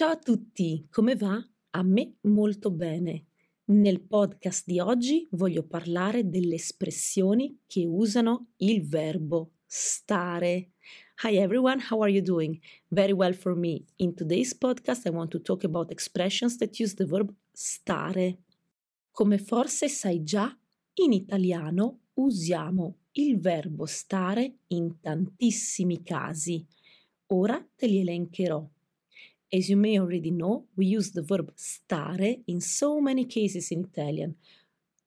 Ciao a tutti, come va? A me molto bene. Nel podcast di oggi voglio parlare delle espressioni che usano il verbo stare. Hi everyone, how are you doing? Very well for me. In today's podcast I want to talk about expressions that use the verb stare. Come forse sai già, in italiano usiamo il verbo stare in tantissimi casi. Ora te li elencherò. As you may already know, we use the verb stare in so many cases in Italian.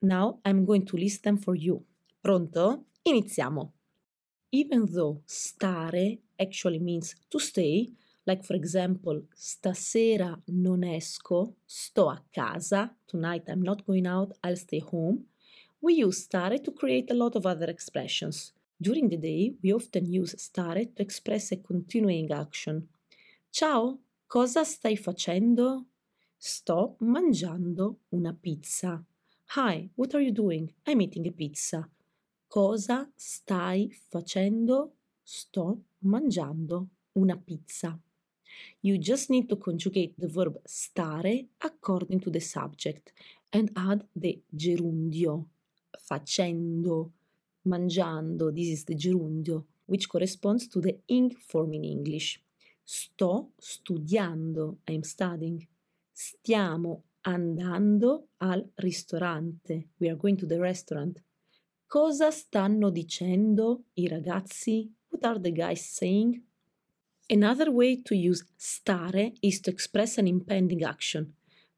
Now I'm going to list them for you. Pronto? Iniziamo. Even though stare actually means to stay, like for example, stasera non esco, sto a casa, tonight I'm not going out, I'll stay home, we use stare to create a lot of other expressions. During the day, we often use stare to express a continuing action. Ciao, Cosa stai facendo? Sto mangiando una pizza. Hi, what are you doing? I'm eating a pizza. Cosa stai facendo? Sto mangiando una pizza. You just need to conjugate the verb stare according to the subject and add the gerundio. Facendo, mangiando, this is the gerundio, which corresponds to the ing form in English. Sto studiando, I'm studying. Stiamo andando al ristorante. We are going to the restaurant. Cosa stanno dicendo i ragazzi? What are the guys saying? Another way to use stare is to express an impending action.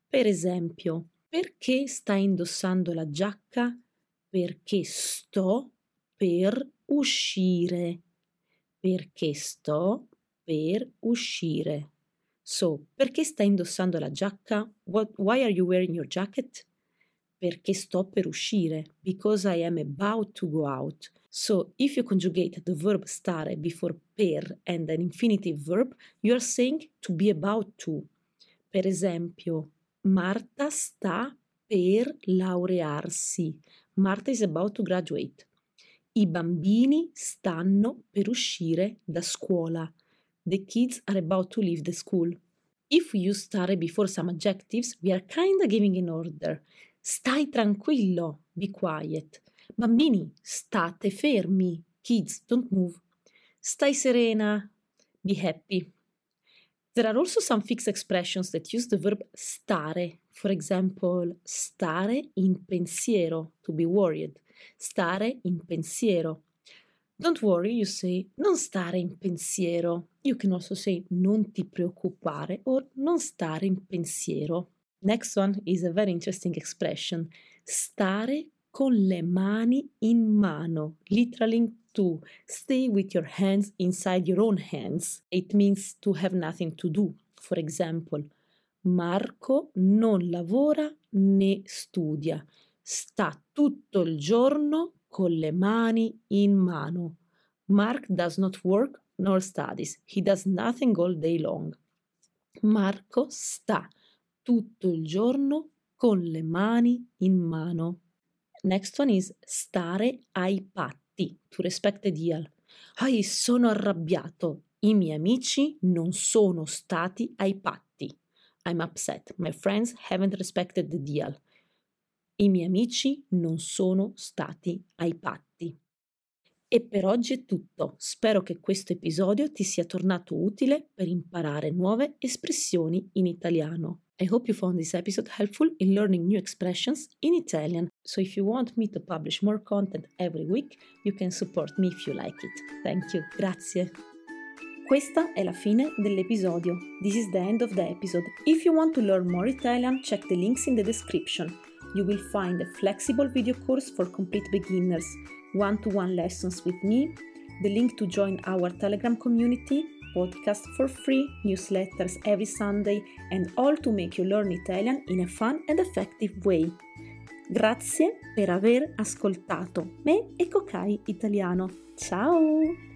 Per esempio, perché stai indossando la giacca? Perché sto per uscire. Perché sto per uscire. So, perché stai indossando la giacca? What, why are you wearing your jacket? Perché sto per uscire. Because I am about to go out. So, if you conjugate the verb stare before per and an infinitive verb, you are saying to be about to. Per esempio, Marta sta per laurearsi. Marta is about to graduate. I bambini stanno per uscire da scuola. The kids are about to leave the school. If we use stare before some adjectives, we are kinda giving an order. Stai tranquillo, be quiet. Bambini, state fermi. Kids, don't move. Stai serena, be happy. There are also some fixed expressions that use the verb stare. For example, stare in pensiero, to be worried. Stare in pensiero. Don't worry, you say, non stare in pensiero. You can also say non ti preoccupare or non stare in pensiero. Next one is a very interesting expression. Stare con le mani in mano. Literally to stay with your hands inside your own hands. It means to have nothing to do. For example, Marco non lavora né studia. Sta tutto il giorno con le mani in mano. Mark does not work nor studies. He does nothing all day long. Marco sta tutto il giorno con le mani in mano. Next one is stare ai patti, to respect the deal. Ai, sono arrabbiato. I miei amici non sono stati ai patti. I'm upset. My friends haven't respected the deal. I miei amici non sono stati ai patti. E per oggi è tutto. Spero che questo episodio ti sia tornato utile per imparare nuove espressioni in italiano. I hope you found this episode helpful in learning new expressions in Italian. So if you want me to publish more content every week, you can support me if you like it. Thank you. Grazie. Questa è la fine dell'episodio. This is the end of the episode. If you want to learn more Italian, check the links in the description. you will find a flexible video course for complete beginners, one to one lessons with me, the link to join our Telegram community, podcast for free, newsletters every Sunday, and all to make you learn Italian in a fun and effective way. Grazie per aver ascoltato me e Kokai Italiano. Ciao!